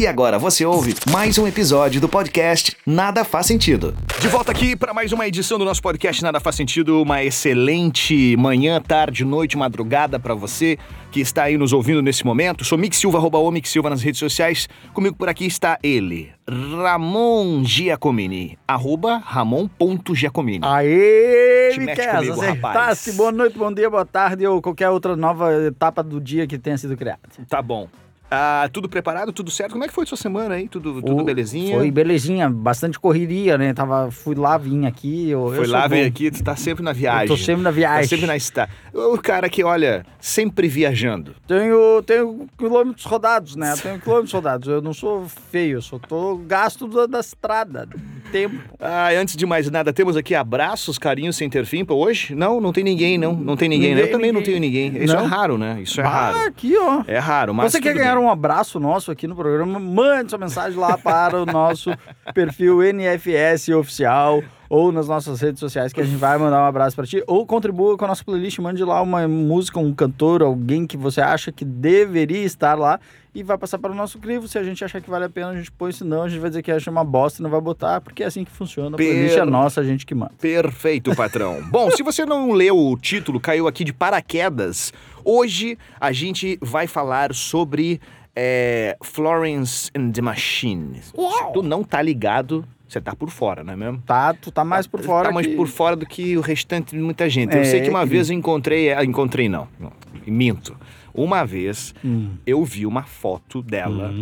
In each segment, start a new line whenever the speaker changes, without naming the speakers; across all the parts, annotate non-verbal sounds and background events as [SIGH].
E agora você ouve mais um episódio do podcast Nada Faz Sentido.
De volta aqui para mais uma edição do nosso podcast Nada Faz Sentido. Uma excelente manhã, tarde, noite, madrugada para você que está aí nos ouvindo nesse momento. Sou Mick Silva, arroba o Mick Silva nas redes sociais. Comigo por aqui está ele, Ramon Giacomini, arroba ramon.giacomini.
Aê,
Te mete
Miquel,
comigo, rapaz.
acertasse. Boa noite, bom dia, boa tarde ou qualquer outra nova etapa do dia que tenha sido criada.
Tá bom. Ah, tudo preparado, tudo certo? Como é que foi sua semana aí? Tudo, tudo
O-
belezinha?
Foi belezinha, bastante correria, né? Tava, fui lá, vim aqui. Eu,
Foi
eu
lá,
bom.
aqui, tu tá sempre na viagem.
Eu tô sempre na
Tá
viagem.
sempre na está. O cara que, olha, sempre viajando.
Tenho, tenho quilômetros rodados, né? [LAUGHS] Tenho quilômetros rodados. Eu não sou feio, eu só tô gasto da, da estrada, tempo.
Ah, antes de mais nada, temos aqui abraços, carinhos sem ter fim pra hoje? Não, não tem ninguém, não. Não tem ninguém.
Ninguém,
Eu também não tenho
ninguém.
ninguém. Isso
Não?
é raro, né? Isso é
Ah,
raro.
aqui, ó.
É raro, mas
Você quer ganhar
bem.
um abraço nosso aqui no programa? Mande sua mensagem lá para o nosso perfil NFS Oficial ou nas nossas redes sociais que a gente vai mandar um abraço para ti. Ou contribua com a nossa playlist, mande lá uma música, um cantor, alguém que você acha que deveria estar lá e vai passar para o nosso crivo. Se a gente achar que vale a pena, a gente põe, senão a gente vai dizer que acha uma bosta e não vai botar, porque é assim que funciona. A playlist é nossa, a gente que manda.
Perfeito, patrão. [LAUGHS] Bom, se você não leu o título, caiu aqui de paraquedas. Hoje a gente vai falar sobre é, Florence and the Machine. Se tu não tá ligado, você tá por fora, não é mesmo?
Tá, tu tá mais por fora
Tá mais
que-
por fora do que o restante de muita gente. Eu
É,
sei que uma
que-
vez eu encontrei. ah, Encontrei não, não. Minto. Uma vez
Hum.
eu vi uma foto dela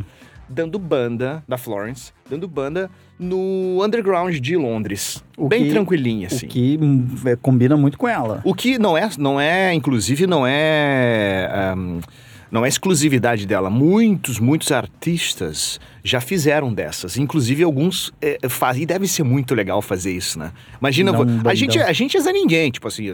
dando banda, da Florence, dando banda no underground de Londres.
O
bem
que-
tranquilinha, assim.
O que hum, é, combina muito com ela.
O que não é, não é, inclusive, não é. ahm, não é exclusividade dela. Muitos, muitos artistas já fizeram dessas. Inclusive, alguns é, fazem. E deve ser muito legal fazer isso, né? Imagina,
Não,
a, gente, a gente é Zé Ninguém, tipo assim.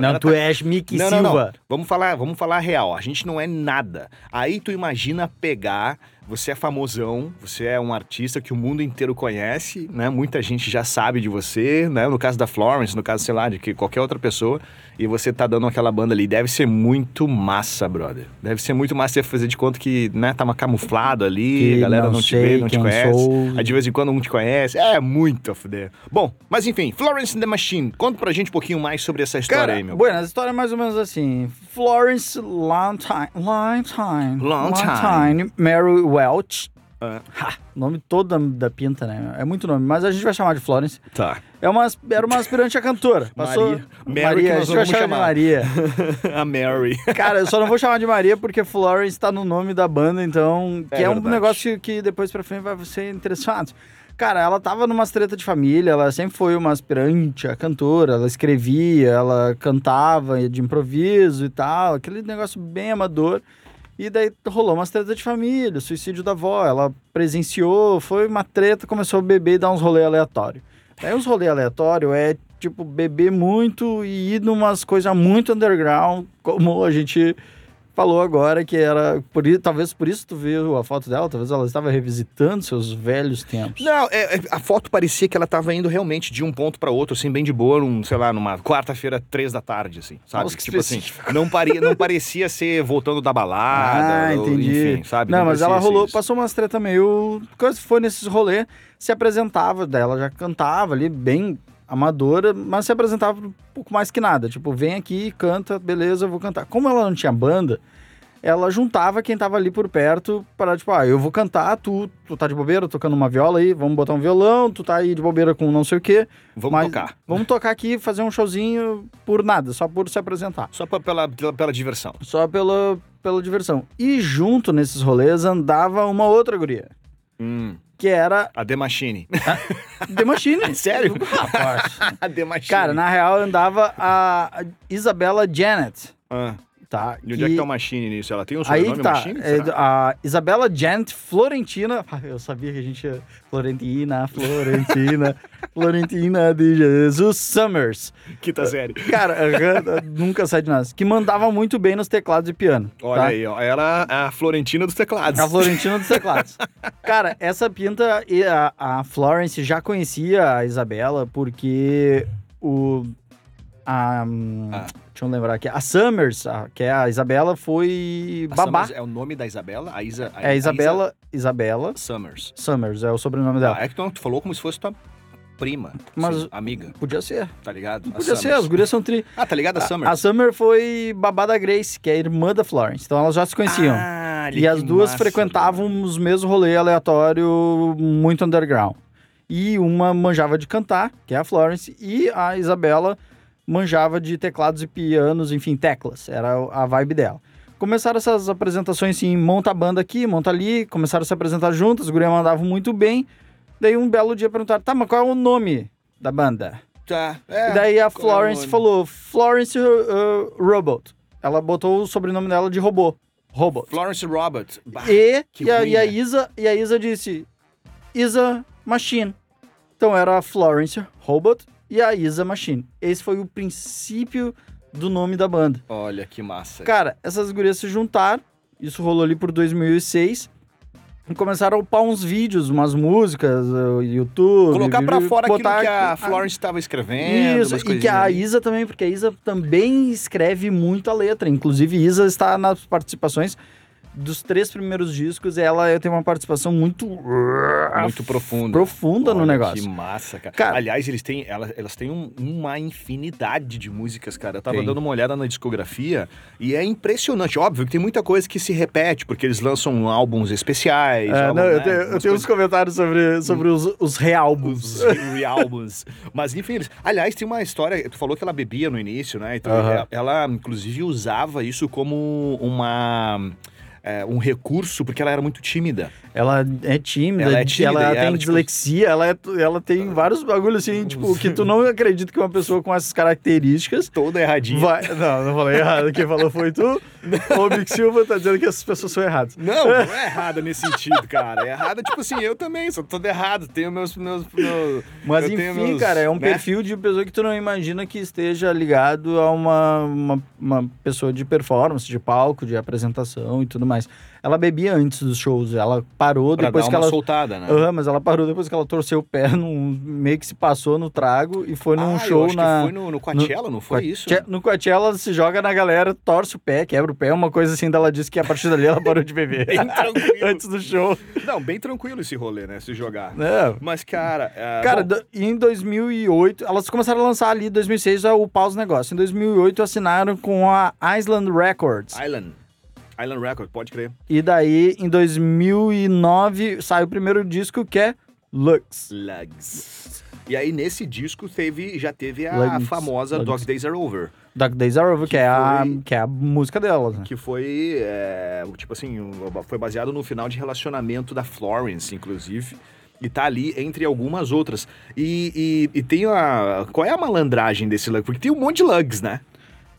Não, tu
tá-
és Mickey
não, não,
Silva.
não. Vamos falar, vamos falar real. A gente não é nada. Aí tu imagina pegar, você é famosão, você é um artista que o mundo inteiro conhece, né? Muita gente já sabe de você, né? No caso da Florence, no caso, sei lá, de que qualquer outra pessoa, e você tá dando aquela banda ali. Deve ser muito massa, brother. Deve ser muito massa você fazer de conta que, né, tá uma camuflado ali,
Que
a galera não,
não
te
sei
vê, não te conhece.
sou.
Aí de vez em quando um te conhece. É muito a fuder. Bom, mas enfim, Florence and the Machine. Conta pra gente um pouquinho mais sobre essa história
Cara,
aí, meu.
bueno, a história é mais ou menos assim. Florence Lantine, Lantine,
Lantine.
Mary Welch.
Ah.
Ha, nome todo da, da pinta, né? É muito nome, mas a gente vai chamar de Florence.
Tá.
É uma, era uma aspirante a cantora. Passou...
Maria. Mary que
Maria, a gente vai chamar,
chamar.
de Maria. [LAUGHS]
a Mary.
Cara, eu só não vou chamar de Maria porque Florence tá no nome da banda, então. Que
É
é, um negócio que depois pra frente vai ser interessante. Cara, ela tava numa treta de família, ela sempre foi uma aspirante, a cantora, ela escrevia, ela cantava de improviso e tal, aquele negócio bem amador. E daí rolou umas treta de família, suicídio da avó, ela presenciou, foi uma treta, começou a beber e dar uns rolê aleatórios. Aí uns rolê aleatório é tipo beber muito e ir numas coisas muito underground, como a gente falou agora que era por talvez por isso tu viu a foto dela, talvez ela estava revisitando seus velhos tempos.
Não, é- é- a foto parecia que ela tava indo realmente de um ponto pra outro, assim, bem de boa, num, sei lá, numa quarta-feira, três da tarde, assim, sabe?
Nossa,
tipo assim,
específico.
não, paria, não parecia ser voltando da balada,
Ah,
ou,
entendi.
enfim, sabe?
Não, mas
parecia
ela rolou,
isso.
passou umas treta meio. Foi nesses rolê, se apresentava dela, já cantava ali, bem amadora, mas se apresentava um pouco mais que nada. Tipo, vem aqui, canta, beleza, eu vou cantar. Como ela não tinha banda, ela juntava quem tava ali por perto para, tipo, ah, eu vou cantar, tu, tu tá de bobeira tocando uma viola aí, vamos botar um violão, tu tá aí de bobeira com não sei o quê.
Vamos tocar.
Vamos tocar aqui, fazer um showzinho por nada, só por se apresentar.
Só pra- pela, pela, pela diversão.
Só pela, pela diversão. E junto nesses rolês andava uma outra guria,
Hum,
que era
a The Machine.
The Machine. [LAUGHS]
Sério?
Rapaz. [LAUGHS]
a The Machine.
Cara, na real andava a a Isabella Janet,
Ah,
tá?
e onde é que tá o Machine nisso? Ela tem um
Aí
sobrenome
que tá,
Machine?
é, a Isabela Janet Florentina, [LAUGHS] Ah, eu sabia que a gente ia, Florentina, Florentina, [LAUGHS] Florentina de Jesus Summers.
Quinta série. [LAUGHS]
Cara, nunca sai de nós. Que mandava muito bem nos teclados e piano.
Olha
tá?
aí, ó. Ela é a Florentina dos teclados.
A Florentina dos teclados. Cara, essa pinta, e a, a Florence já conhecia a Isabela porque o, a hum,
Ah.
deixa eu lembrar aqui, a Summers, a- que é a Isabela, foi
A
babá.
Summers é o nome da Isabela? A Isa,
É a Isabela, Isabela
Isa Summers.
Summers, é o sobrenome dela.
Ah, é que tu, tu falou como se fosse tua prima,
Mas-
assim, amiga,
Podia ser.
tá ligado? A
Podia ser, as gurias são tri.
Ah, tá ligado? A
A,
Summers.
a Summer foi babá da Grace, que é a irmã da Florence. Então elas já se conheciam.
Ah,
e as duas frequentavam os mesmos rolês aleatórios muito underground. E uma manjava de cantar, que é a Florence, e a Isabela manjava de teclados e pianos, enfim, teclas. Era a vibe dela. Começaram essas apresentações assim, monta a banda aqui, monta ali, começaram a se apresentar juntas, as gurias mandavam muito bem. Daí um belo dia perguntaram, tá, mas qual é o nome da banda?
Tá. É,
E daí a
é
Florence
nome?
falou, Florence uh, Robot. Ela botou o sobrenome dela de robô. Robot.
Florence Robert. Bah,
E, e, a, e, a
né?
Isa, e a Isa disse, Isa Machine. Então era a Florence Robot e a Isa Machine. Esse foi o princípio do nome da banda.
Olha que massa.
Cara, essas gurias se juntaram, isso rolou ali por 2006, e começaram a upar uns vídeos, umas músicas, uh, YouTube.
Colocar pra
vídeo,
fora aquilo
botar
que a
aqui-
Florence estava escrevendo.
Isso, e que a. Isa também, porque a Isa também escreve muita letra. Inclusive, Isa está nas participações dos três primeiros discos. Ela tem uma participação muito.
Muito profunda.
Profunda no
Olha
negócio.
Que massa, cara.
Cara-
Aliás, eles têm, elas, elas têm um- uma infinidade de músicas, cara. Eu tava
Tem.
dando uma olhada na discografia e é impressionante. Óbvio que tem muita coisa que se repete, porque eles lançam álbuns especiais.
É,
álbum,
não, eu
né,
tenho, eu tenho uns
coisas-
comentários sobre, sobre os, os reálbums.
os re-albums. Mas enfim, eles... aliás, tem uma história. Tu falou que ela bebia no início, né? Então,
Aham.
ela, ela, inclusive, usava isso como uma. É, um recurso, porque ela era muito tímida.
Ela é tímida,
Ela é tímida
ela
e
tem
ela, tipo-
dislexia, ela, é, ela tem vários bagulhos assim, tipo, que tu não acredita que uma pessoa com essas características
Toda erradinha.
vai. Não, não falei errado. Quem falou foi tu. [LAUGHS] O Mick Silva tá dizendo que essas pessoas são erradas.
Não, não [LAUGHS] é errada nesse sentido, cara. É errada, tipo assim, eu também sou todo errado. Tenho meus. meus, meus
Mas enfim,
meus,
cara, é um
né?
perfil de pessoa que tu não imagina que esteja ligado a uma, uma, uma pessoa de performance, de palco, de apresentação e tudo mais. Ela bebia antes dos shows, ela parou
Pra
depois que ela.
soltada, né?
Aham, mas ela parou depois que ela torceu o pé, [LAUGHS] num, meio que se passou no trago e foi num
Ah, eu
show
acho
na.
que foi no, no Coachella, não foi isso?
No Coachella, ela se joga na galera, torce o pé, quebra o pé, uma coisa assim. Daí ela disse que a partir dali ela parou de beber. [LAUGHS]
Bem tranquilo. [LAUGHS]
Antes do show.
Não, bem tranquilo esse rolê, né? Se jogar.
É.
Mas, cara. é,
Cara,
bom,
em 2008, elas começaram a lançar ali, em 2006, é o pause negócio. Em 2008, assinaram com a Island Records.
Island. Island Record, pode crer.
E daí, em 2009, sai o primeiro disco, que é Lux.
Lugs. E aí, nesse disco, teve, já teve a
Lugs,
famosa
Lugs.
Dog Days Are Over.
Dark Days Are Over, que, é, a,
foi-
que é a música delas. Né?
Que foi, é, tipo assim, foi baseado no final de relacionamento da Florence, inclusive. E tá ali entre algumas outras. E, e, e tem a. Qual é a malandragem desse Lug? Porque tem um monte de Lugs, né?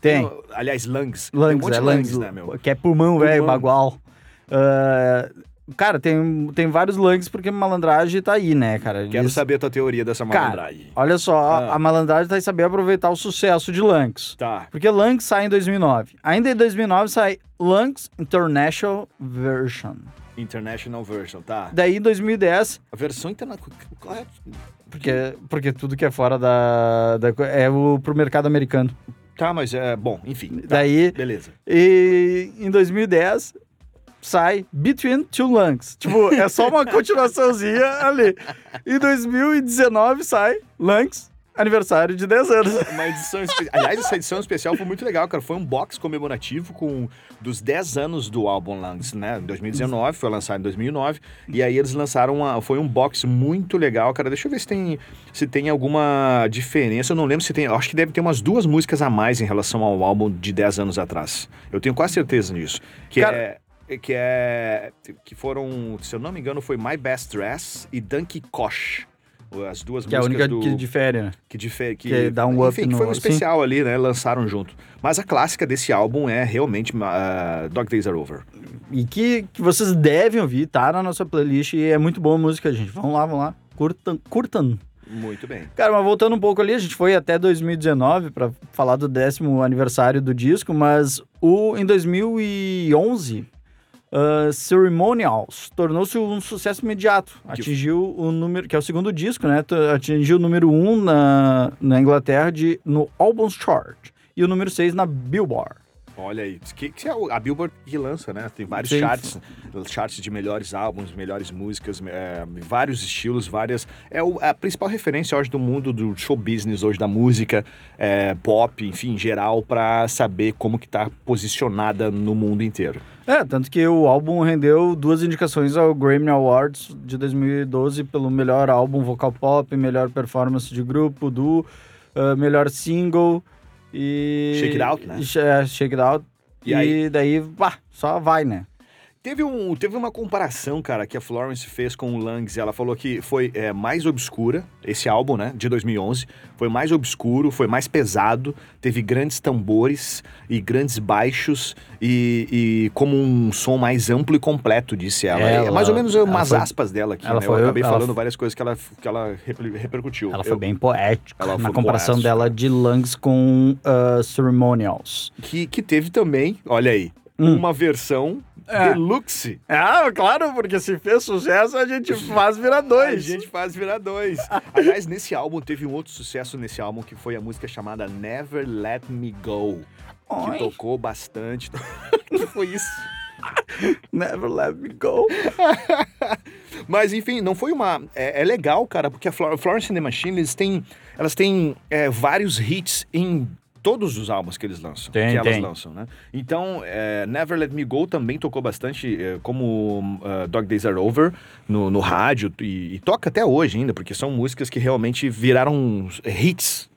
Tem.
aliás, Lungs. tem um
Lungs, é Lungs,
Lungs, né, meu?
que é pulmão, velho, bagual. Ah, cara, tem, tem vários Lungs porque malandragem tá aí, né, cara?
Quero
Eles-
saber a tua teoria dessa
Cara,
malandragem.
olha só,
Ah.
a malandragem tá em saber aproveitar o sucesso de Lungs.
Tá.
Porque Lungs sai em 2009. Ainda em 2009 sai Lungs International Version.
International version, tá.
Daí em 2010,
A versão internacional. É?
porque, porque tudo que é fora da, da é o pro mercado americano.
Tá, mas é. Bom, enfim. tá,
Daí,
Beleza.
e em 2010 sai Between Two Lungs. Tipo, é só uma [LAUGHS] continuaçãozinha ali. Em 2019 sai Lungs aniversário de 10 anos. [LAUGHS]
Uma edição especial. Aliás, essa edição especial foi muito legal, cara. Foi um box comemorativo com dos 10 anos do álbum Lungs, né? Em 2019, foi lançado em 2009. E aí eles lançaram uma. Foi um box muito legal, cara. Deixa eu ver se tem, se tem alguma diferença. Eu não lembro se tem. eu Acho que deve ter umas duas músicas a mais em relação ao álbum de 10 anos atrás. Eu tenho quase certeza disso. Que
Cara-
é. Que é. Que foram, se eu não me engano, foi My Best Dress e Donkey Kosh. As duas
Que é a
músicas
única
do
que difere, né?
que, dife- que,
Que dá um up
enfim, que
no-
foi um especial ali, né? Lançaram junto. Mas a clássica desse álbum é realmente uh, Dog Days Are Over.
E que, que vocês devem ouvir, tá na nossa playlist e é muito boa a música, gente. Vamos lá, vamos lá. Curtam, curtam.
Muito bem.
Cara, mas voltando um pouco ali, a gente foi até 2019 para falar do décimo aniversário do disco, mas o, em 2011 Uh, Ceremonials tornou-se um sucesso imediato. Atingiu o número, que é o segundo disco, né? Atingiu o número 1 um na, na Inglaterra de, no Albums Chart e o número 6 na Billboard.
Olha aí, que, que é o- a Billboard que lança, né? Tem vários
Sim.
charts, charts de melhores álbuns, melhores músicas, é, vários estilos, várias. É o- a principal referência hoje do mundo do show business, hoje da música, é, pop, enfim, em geral, pra saber como que tá posicionada no mundo inteiro.
É, tanto que o álbum rendeu duas indicações ao Grammy Awards de 2012 pelo melhor álbum vocal pop, melhor performance de grupo, do melhor single e...
Shake It Out, né?
É, Shake It Out.
E
E,
aí?
daí, pá, só vai, né?
Teve, um, teve uma comparação, cara, que a Florence fez com o Lungs. Ela falou que foi é, mais obscura, esse álbum, né, de 2011. Foi mais obscuro, foi mais pesado, teve grandes tambores e grandes baixos e, e como um som mais amplo e completo, disse ela.
Ela-
é mais ou menos umas
foi-
aspas dela aqui,
ela
né?
foi-
Eu acabei falando várias coisas que ela, que ela reper- repercutiu.
Ela foi
Eu-
bem poética na comparação
poética.
dela de Lungs com uh, Ceremonials.
Que, que teve também, olha aí,
Hum.
uma versão
É.
deluxe
Ah, claro, porque se fez sucesso, a gente faz virar
A gente faz virar dois. [LAUGHS] Aliás, nesse álbum teve um outro sucesso nesse álbum que foi a música chamada Never Let Me Go. Que
Oi.
tocou bastante. [LAUGHS] que foi isso? [LAUGHS]
Never let me go.
Mas enfim, não foi uma. É, é legal, cara, porque a Flor- Florence and the Machine, eles têm. Elas têm é, vários hits em todos os álbuns que eles lançam.
Tem,
que elas
tem.
lançam, né? Então, é, Never Let Me Go também tocou bastante, é, como uh, Dog Days Are Over, no, no rádio, e, e toca até hoje ainda, porque são músicas que realmente viraram hits.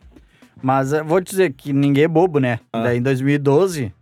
Mas eu vou te dizer que ninguém é bobo, né?
Ah.
Daí em 2012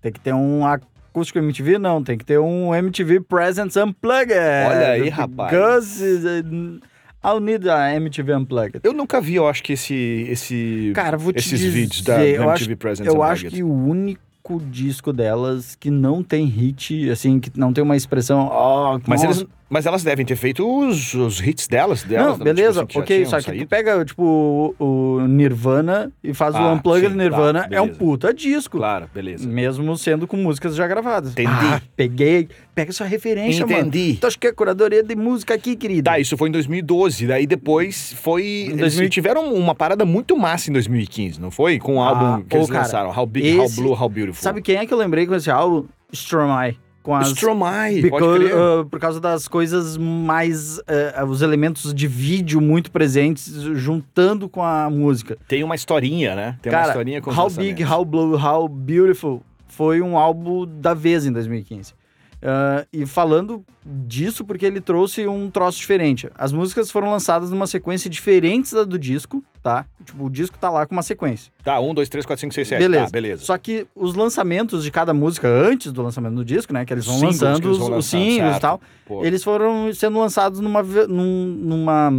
tem que ter um acústico MTV, não, tem que ter um MTV Presents Unplugged.
Olha aí, rapaz.
Gus is, uh, I'll need a MTV Unplugged.
Eu nunca vi, eu acho que esse. esse
Cara, vou te
esses
dizer,
vídeos da
eu
MTV
acho,
Presents
eu
Unplugged.
acho que o único disco delas que não tem hit, assim, que não tem uma expressão, ó,
Mas,
nossa,
eles, mas elas devem ter feito os, os hits delas, delas
Não,
né?
beleza,
Tipo assim, que
ok, só que
saído.
tu pega, tipo, o, o Nirvana e faz o
Ah,
Unplugged
sim,
Nirvana,
tá,
é um puta disco.
Claro, beleza.
Mesmo sendo com músicas já gravadas.
Entendi.
Ah, peguei. Pega sua referência, mano.
Entendi.
Tu acha que é curadoria de música aqui, querido?
Tá, isso foi em 2012. Daí depois foi. Eles
2000
tiveram uma parada muito massa em 2015, não foi? Com o
Ah,
álbum que
ô,
eles
cara,
lançaram. How Big, How
esse-
Blue, How Beautiful.
Sabe quem é que eu lembrei com esse álbum? Stromae. Com as...
Stromae,
Because, uh, por causa das coisas mais. uh, os elementos de vídeo muito presentes, juntando com a música.
Tem uma historinha, né? Tem uma
Cara,
historinha com
How Big. How Blue, How Beautiful foi um álbum da vez em 2015. Ah, e falando disso, porque ele trouxe um troço diferente. As músicas foram lançadas numa sequência diferente da do disco, tá? Tipo, o disco tá lá com uma sequência.
Tá, 1, 2, 3, 4, 5, 6, 7.
beleza.
Tá, beleza.
Só que os lançamentos de cada música antes do lançamento do disco, né? Que eles vão
Singles que
lançando
eles
os,
vão
os
lançar,
singles e tal.
Pô.
Eles foram sendo lançados numa, num- numa,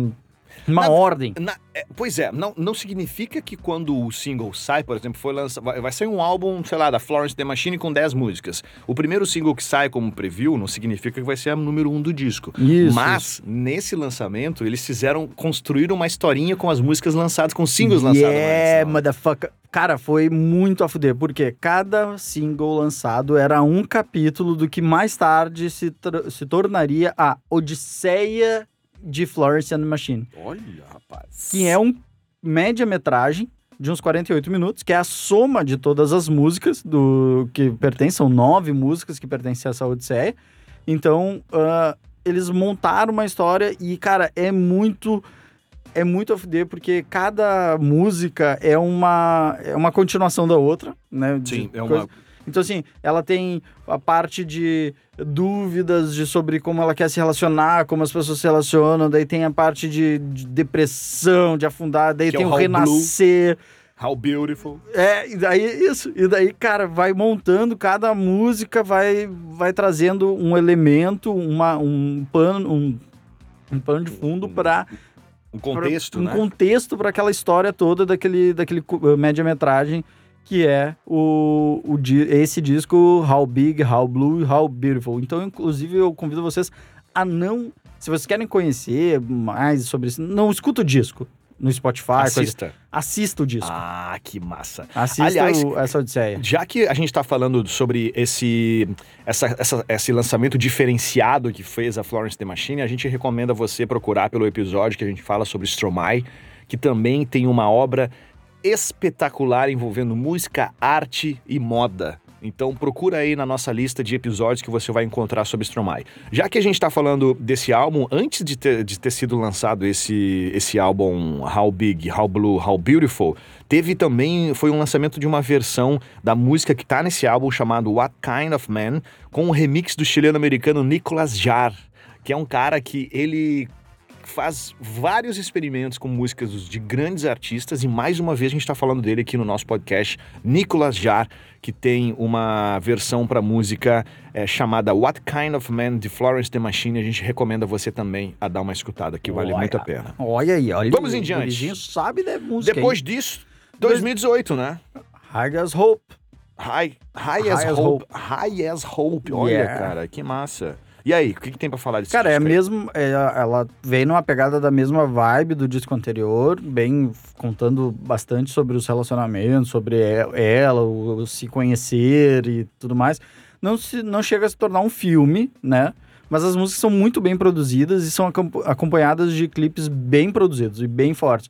numa
Na-
ordem.
Na- é, pois é, não, não significa que quando o single sai, por exemplo, foi lança, vai, vai sair um álbum, sei lá, da Florence The Machine com 10 músicas. O primeiro single que sai como preview não significa que vai ser a número 1 um do disco.
Isso,
Mas, nesse lançamento, eles fizeram, construíram uma historinha com as músicas lançadas, com os singles lançados
Yeah,
antes. né?
motherfucker. Cara, foi muito a fuder, porque cada single lançado era um capítulo do que mais tarde se, se tornaria a Odisseia de Florence and the Machine.
Olha, rapaz.
Que é um média-metragem de uns 48 minutos, que é a soma de todas as músicas do que pertencem, são nove músicas que pertencem a essa Odisseia. Então, ah, eles montaram uma história e, cara, é muito é muito a fuder, porque cada música é uma, é uma continuação da outra, né? de
Sim, é uma...
coisa- Então, assim, ela tem a parte de dúvidas de sobre como ela quer se relacionar, como as pessoas se relacionam, daí tem a parte de, de depressão, de afundar, daí
Que é
tem
o
o
How
renascer.
How Beautiful.
É, e daí isso. E daí, cara, vai montando, cada música vai, vai trazendo um elemento, uma, um pano, um, um pano de fundo para
Um contexto,
um
né?
contexto para aquela história toda daquele, daquele média-metragem que é o, o esse disco How Big, How Blue, How Beautiful. Então, inclusive, eu convido vocês a não, se vocês querem conhecer mais sobre isso, não escuta o disco. no Spotify. coisa-
Assista.
Assista o disco.
Ah, que massa.
Assista
aliás,
o- essa Odisseia.
Já que a gente está falando sobre esse, essa- essa- esse lançamento diferenciado que fez a Florence The Machine, a gente recomenda você procurar pelo episódio que a gente fala sobre Stromae, que também tem uma obra espetacular envolvendo música, arte e moda. Então procura aí na nossa lista de episódios que você vai encontrar sobre Stromae. Já que a gente está falando desse álbum, antes de ter, de ter sido lançado esse, esse álbum How Big, How Blue, How Beautiful, teve também, foi um lançamento de uma versão da música que tá nesse álbum chamado What Kind of Man, com um remix do chileno-americano Nicolas Jar, que é um cara que ele faz vários experimentos com músicas de grandes artistas e mais uma vez a gente está falando dele aqui no nosso podcast, Nicolas Jar, que tem uma versão para música é, chamada What Kind of Man de Florence The Machine. A gente recomenda você também a dar uma escutada, que vale
Olha.
muito a pena.
Olha aí, olha.
Vamos em diante.
sabe da música.
Depois
hein?
disso, 2018, né?
High as Hope.
High, high,
High
as,
as
hope. High as Hope. Olha,
Yeah.
cara, que massa. E aí, o que, que tem pra falar disso?
Cara, é mesmo. é, ela vem numa pegada da mesma vibe do disco anterior, bem contando bastante sobre os relacionamentos, sobre ela, o, o se conhecer e tudo mais. Não, se, não chega a se tornar um filme, né? Mas as músicas são muito bem produzidas e são acompa- acompanhadas de clipes bem produzidos e bem fortes.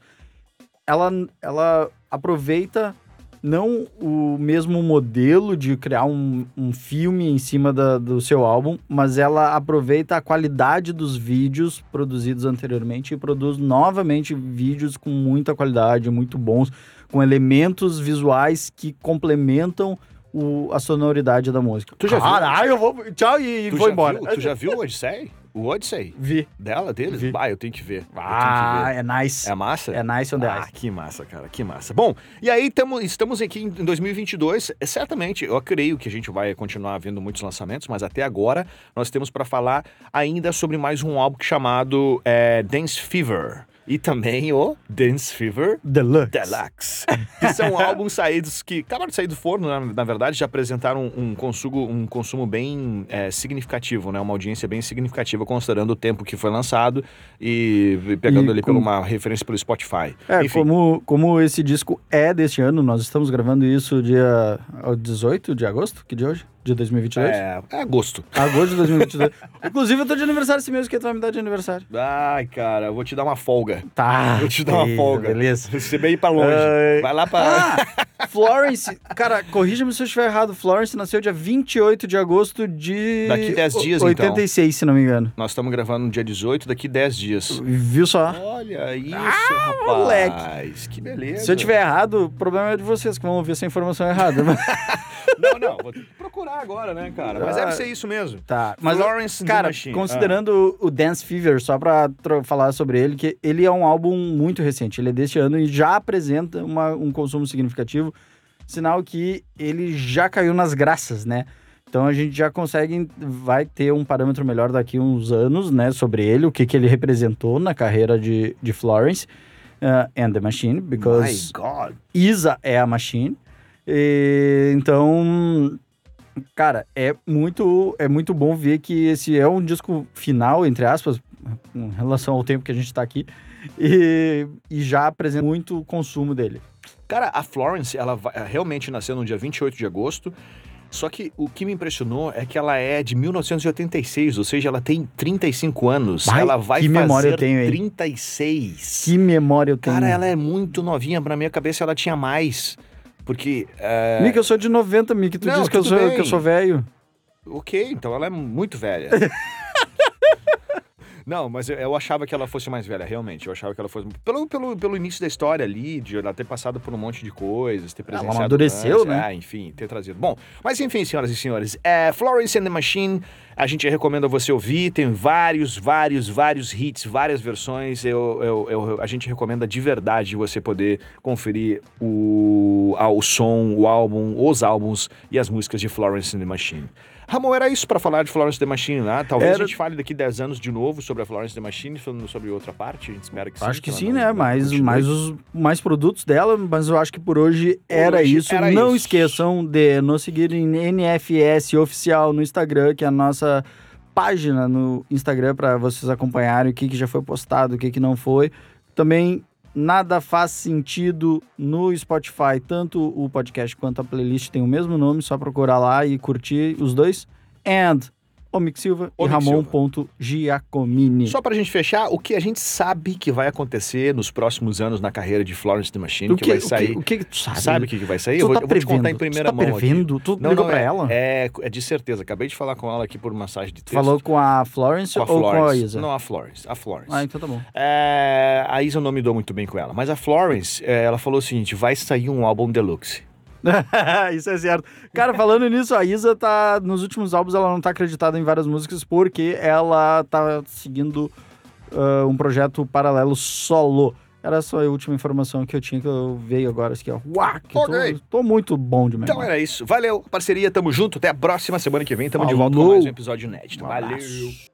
Ela, ela aproveita não o mesmo modelo de criar um, um filme em cima da- do seu álbum, mas ela aproveita a qualidade dos vídeos produzidos anteriormente e produz novamente vídeos com muita qualidade, muito bons, com elementos visuais que complementam o- a sonoridade da música.
Tu já viu?
Caralho, eu vou. Tchau e, e
Tu
vou embora.
Viu, tu já viu o Odyssey? O Odyssey?
Vi.
Dela, deles?
Vi.
Ah, eu tenho que ver. Eu
Ah,
tenho que ver.
é nice.
É massa?
É nice on the
Ah, que massa, cara, que massa. Bom, e aí tamo, estamos aqui em 2022. É, certamente, eu creio que a gente vai continuar vendo muitos lançamentos, mas até agora nós temos para falar ainda sobre mais um álbum chamado é, Dance Fever. E também o Dance Fever
Deluxe.
Deluxe. Que são [LAUGHS] álbuns saídos que acabaram de sair do forno, na, na verdade, já apresentaram um consumo, um consumo bem é, significativo, né? Uma audiência bem significativa, considerando o tempo que foi lançado e pegando
E
ali por uma referência pelo Spotify.
É,
Enfim,
como, como esse disco é deste ano, nós estamos gravando isso dia ó, 18 de agosto, que dia é hoje? De 2022?
é, é agosto.
Agosto de 2022. [LAUGHS] Inclusive, eu tô de aniversário esse mês, que tu vai me dar de aniversário.
Ai, cara, eu vou te dar uma folga.
Tá.
Vou te dar uma
beleza,
folga.
Beleza.
Você bem ir pra longe.
Ai.
Vai lá pra.
Ah, [LAUGHS] Florence, cara, corrija-me se eu estiver errado. Florence nasceu dia 28 de agosto de.
Daqui 10 dias,
o-
então.
86, se não me engano.
Nós estamos gravando no dia 18, daqui 10 dias.
Viu só?
Olha isso,
Ah,
rapaz.
moleque.
Que beleza.
Se eu tiver errado, o problema é de vocês que vão ouvir essa informação errada. [LAUGHS]
Não, não, vou ter que procurar agora, né, cara? Mas deve ser isso mesmo.
Tá, mas
Florence
cara, considerando o Dance Fever, só pra falar sobre ele, que ele é um álbum muito recente, ele é deste ano e já apresenta uma- um consumo significativo, sinal que ele já caiu nas graças, né? Então a gente já consegue, vai ter um parâmetro melhor daqui uns anos, né, sobre ele, o que, que ele representou na carreira de, de Florence uh, and the Machine,
My
because
God.
Isa é a Machine. E, então, cara, é muito, é muito bom ver que esse é um disco final, entre aspas, em relação ao tempo que a gente tá aqui, e, e já apresenta muito consumo dele.
Cara, a Florence, ela realmente nasceu no dia 28 de agosto. Só que o que me impressionou é que ela é de 1986, ou seja, ela tem 35 anos.
Vai,
ela vai
que
fazer
memória eu tenho, hein?
36.
Que memória eu tenho.
Cara, ela é muito novinha. Na minha cabeça, ela tinha mais. Porque. é,
Mick, eu sou de 90, Mick. Tu
Não,
diz que eu, sou, que eu sou velho.
Ok, então ela é muito velha. [LAUGHS] Não, mas eu, eu achava que ela fosse mais velha, realmente. Eu achava que ela fosse. Pelo, pelo, pelo início da história ali, de ela ter passado por um monte de coisas, ter presenciado.
amadureceu,
antes,
né?
É, enfim, ter trazido. Bom, mas enfim, senhoras e senhores, é, Florence and the Machine, a gente recomenda você ouvir. Tem vários, vários, vários hits, várias versões. Eu, eu, eu- a gente recomenda de verdade você poder conferir o, o som, o álbum, os álbuns e as músicas de Florence and the Machine. Ramon, era isso pra falar de Florence the Machine, né? Talvez
Era-
a gente fale daqui 10 anos de novo sobre a Florence the Machine, falando sobre outra parte. A gente espera que sim.
Acho que
ela
sim,
não-
né?
não
Mais,
continue.
mais, os, mais produtos dela, mas eu acho que por hoje era
hoje
isso.
era
Não
isso.
esqueçam de nos seguir em NFS Oficial no Instagram, que é a nossa página no Instagram para vocês acompanharem o que, que já foi postado, o que, que não foi. Também Nada Faz Sentido no Spotify. Tanto o podcast quanto a playlist tem o mesmo nome, só procurar lá e curtir os dois. And Omic Silva
Omic
e Ramon.giacomini.
Só pra gente fechar, o que a gente sabe que vai acontecer nos próximos anos na carreira de Florence the Machine,
O
que, vai sair.
O que, o que que tu sabe?
Sabe o que, que vai sair?
Tu
eu vou,
tá
eu vou te contar em
prevendo?
primeira
tu tá
mão aqui.
prevendo? Tu
Não,
ligou
não,
pra
é,
ela?
É, é de certeza. Acabei de falar com ela aqui por mensagem de texto.
Falou com a Florence
com a
ou com a
Florence.
Isa?
Não, a Florence. A Florence.
Ah, então tá bom.
É, a Isa eu não me dou muito bem com ela. Mas a Florence, é, ela falou o seguinte: vai sair um álbum deluxe. [LAUGHS]
Isso é certo. Cara, falando nisso, a Isa tá. Nos últimos álbuns ela não tá acreditada em várias músicas porque ela tá seguindo ah, um projeto paralelo solo. Era só a última informação que eu tinha que eu veio agora. Aqui, ó. Uá, que eu
Ok.
tô, tô muito bom de.
Então era isso. Valeu, parceria. Tamo junto. Até a próxima semana que vem. Tamo de volta com
Falou.
mais um episódio inédito.
Um
Valeu.